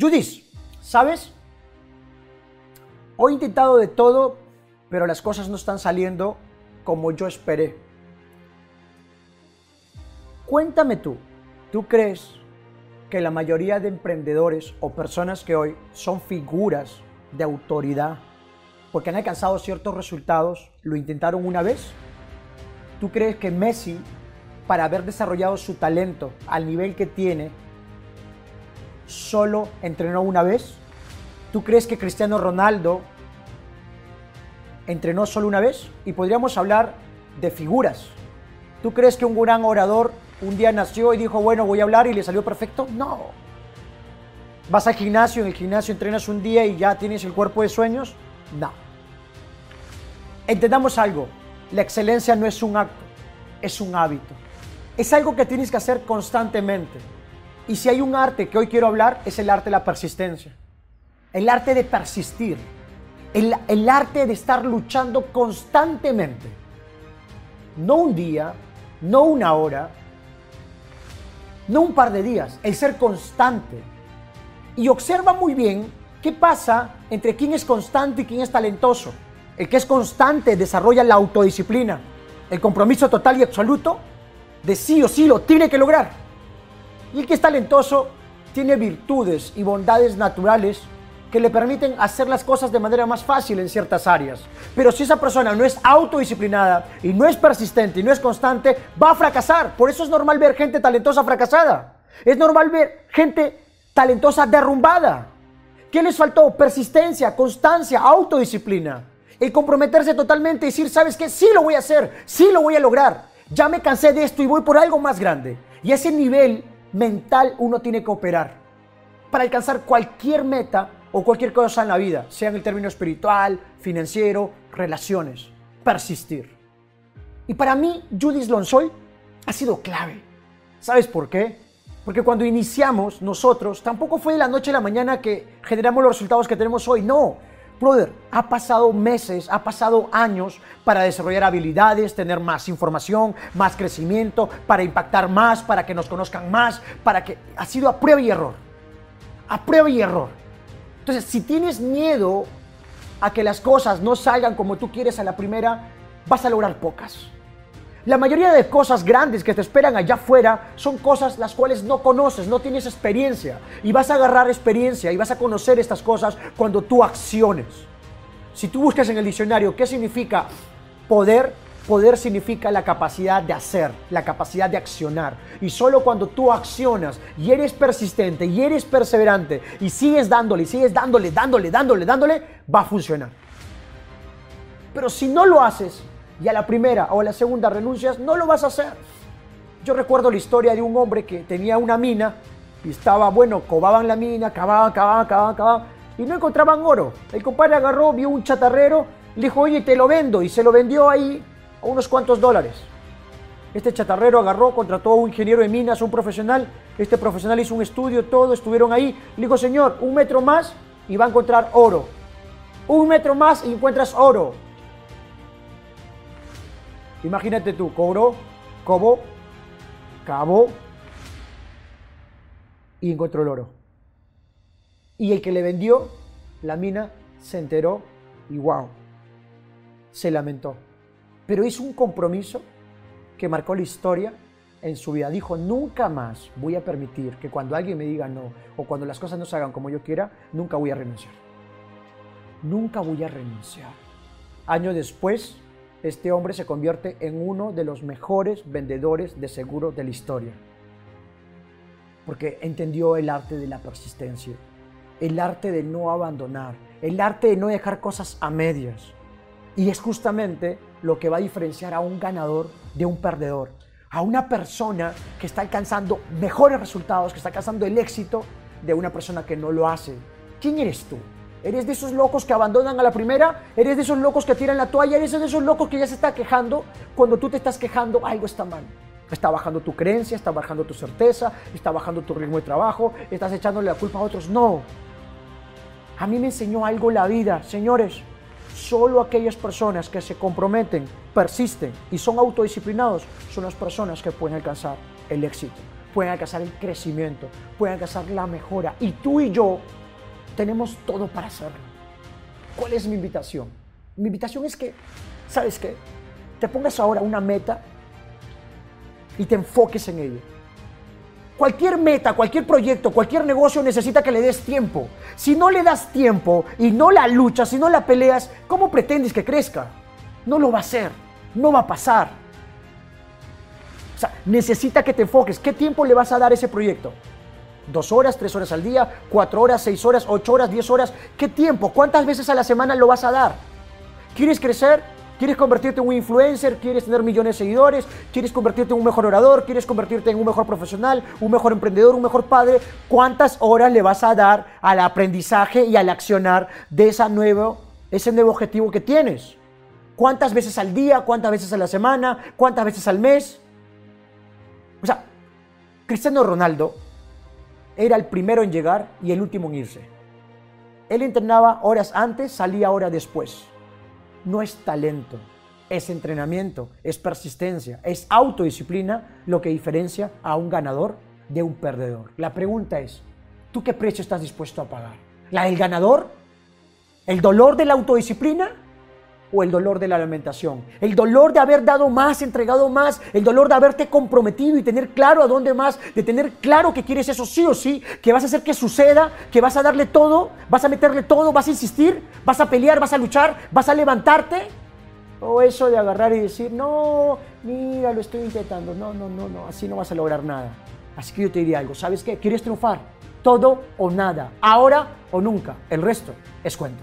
Judith, ¿sabes? He intentado de todo, pero las cosas no están saliendo como yo esperé. Cuéntame tú, ¿tú crees que la mayoría de emprendedores o personas que hoy son figuras de autoridad porque han alcanzado ciertos resultados, lo intentaron una vez? ¿Tú crees que Messi, para haber desarrollado su talento al nivel que tiene, solo entrenó una vez? ¿Tú crees que Cristiano Ronaldo entrenó solo una vez? Y podríamos hablar de figuras. ¿Tú crees que un gran orador un día nació y dijo, bueno, voy a hablar y le salió perfecto? No. ¿Vas al gimnasio, en el gimnasio entrenas un día y ya tienes el cuerpo de sueños? No. Entendamos algo, la excelencia no es un acto, es un hábito. Es algo que tienes que hacer constantemente. Y si hay un arte que hoy quiero hablar, es el arte de la persistencia. El arte de persistir. El, el arte de estar luchando constantemente. No un día, no una hora, no un par de días, el ser constante. Y observa muy bien qué pasa entre quién es constante y quién es talentoso. El que es constante desarrolla la autodisciplina, el compromiso total y absoluto de sí o sí lo tiene que lograr. Y el que es talentoso tiene virtudes y bondades naturales que le permiten hacer las cosas de manera más fácil en ciertas áreas. Pero si esa persona no es autodisciplinada y no es persistente y no es constante, va a fracasar. Por eso es normal ver gente talentosa fracasada. Es normal ver gente talentosa derrumbada. ¿Qué les faltó? Persistencia, constancia, autodisciplina. El comprometerse totalmente y decir, ¿sabes qué? Sí lo voy a hacer, sí lo voy a lograr. Ya me cansé de esto y voy por algo más grande. Y ese nivel mental uno tiene que operar para alcanzar cualquier meta o cualquier cosa en la vida, sea en el término espiritual, financiero, relaciones, persistir. Y para mí, Judith Lonsoy ha sido clave. ¿Sabes por qué? Porque cuando iniciamos nosotros, tampoco fue de la noche a la mañana que generamos los resultados que tenemos hoy. No, brother, ha pasado meses, ha pasado años para desarrollar habilidades, tener más información, más crecimiento, para impactar más, para que nos conozcan más, para que ha sido a prueba y error. A prueba y error. Entonces, si tienes miedo a que las cosas no salgan como tú quieres a la primera, vas a lograr pocas. La mayoría de cosas grandes que te esperan allá afuera son cosas las cuales no conoces, no tienes experiencia. Y vas a agarrar experiencia y vas a conocer estas cosas cuando tú acciones. Si tú buscas en el diccionario qué significa poder, poder significa la capacidad de hacer, la capacidad de accionar. Y solo cuando tú accionas y eres persistente y eres perseverante y sigues dándole, sigues dándole, dándole, dándole, dándole, va a funcionar. Pero si no lo haces, y a la primera o a la segunda renuncias, no lo vas a hacer. Yo recuerdo la historia de un hombre que tenía una mina y estaba, bueno, cobaban la mina, cavaban, cavaban, cavaban, cavaban y no encontraban oro. El compadre agarró, vio un chatarrero, le dijo, oye, te lo vendo y se lo vendió ahí a unos cuantos dólares. Este chatarrero agarró, contrató a un ingeniero de minas, un profesional. Este profesional hizo un estudio, todo, estuvieron ahí. Le dijo, señor, un metro más y va a encontrar oro. Un metro más y encuentras oro. Imagínate tú, cobró, cobó, cavó y encontró el oro. Y el que le vendió la mina se enteró y wow, se lamentó. Pero hizo un compromiso que marcó la historia en su vida. Dijo, nunca más voy a permitir que cuando alguien me diga no o cuando las cosas no se hagan como yo quiera, nunca voy a renunciar. Nunca voy a renunciar. Año después, este hombre se convierte en uno de los mejores vendedores de seguros de la historia. Porque entendió el arte de la persistencia, el arte de no abandonar, el arte de no dejar cosas a medias. Y es justamente lo que va a diferenciar a un ganador de un perdedor, a una persona que está alcanzando mejores resultados, que está alcanzando el éxito de una persona que no lo hace. ¿Quién eres tú? ¿Eres de esos locos que abandonan a la primera? ¿Eres de esos locos que tiran la toalla? ¿Eres de esos locos que ya se está quejando? Cuando tú te estás quejando, algo está mal. Está bajando tu creencia, está bajando tu certeza, está bajando tu ritmo de trabajo, estás echándole la culpa a otros. No. A mí me enseñó algo la vida, señores. Solo aquellas personas que se comprometen, persisten y son autodisciplinados son las personas que pueden alcanzar el éxito. pueden alcanzar el crecimiento, pueden alcanzar la mejora. Y tú y yo tenemos todo para hacerlo. ¿Cuál es mi invitación? Mi invitación es que, ¿sabes qué? Te pongas ahora una meta y te enfoques en ello. Cualquier meta, cualquier proyecto, cualquier negocio necesita que le des tiempo. Si no le das tiempo y no la luchas, si no la peleas, ¿cómo pretendes que crezca? No lo va a hacer, no va a pasar. O sea, necesita que te enfoques. ¿Qué tiempo le vas a dar a ese proyecto? ¿Dos horas, tres horas al día, cuatro horas, seis horas, ocho horas, diez horas? ¿Qué tiempo? ¿Cuántas veces a la semana lo vas a dar? ¿Quieres crecer? ¿Quieres convertirte en un influencer? ¿Quieres tener millones de seguidores? ¿Quieres convertirte en un mejor orador? ¿Quieres convertirte en un mejor profesional? ¿Un mejor emprendedor? ¿Un mejor padre? ¿Cuántas horas le vas a dar al aprendizaje y al accionar de esa nuevo, ese nuevo objetivo que tienes? ¿Cuántas veces al día? ¿Cuántas veces a la semana? ¿Cuántas veces al mes? O sea, Cristiano Ronaldo era el primero en llegar y el último en irse. Él entrenaba horas antes, salía horas después no es talento, es entrenamiento, es persistencia, es autodisciplina lo que diferencia a un ganador de un perdedor. La pregunta es, ¿tú qué precio estás dispuesto a pagar? ¿La del ganador? ¿El dolor de la autodisciplina? O el dolor de la lamentación. El dolor de haber dado más, entregado más, el dolor de haberte comprometido y tener claro a dónde más, de tener claro que quieres eso sí o sí, que vas a hacer que suceda, que vas a darle todo, vas a meterle todo, vas a insistir, vas a pelear, vas a luchar, vas a levantarte. O eso de agarrar y decir, no, mira, lo estoy intentando. No, no, no, no, así no vas a lograr nada. Así que yo te diría algo, ¿sabes qué? ¿Quieres triunfar? Todo o nada, ahora o nunca. El resto es cuento.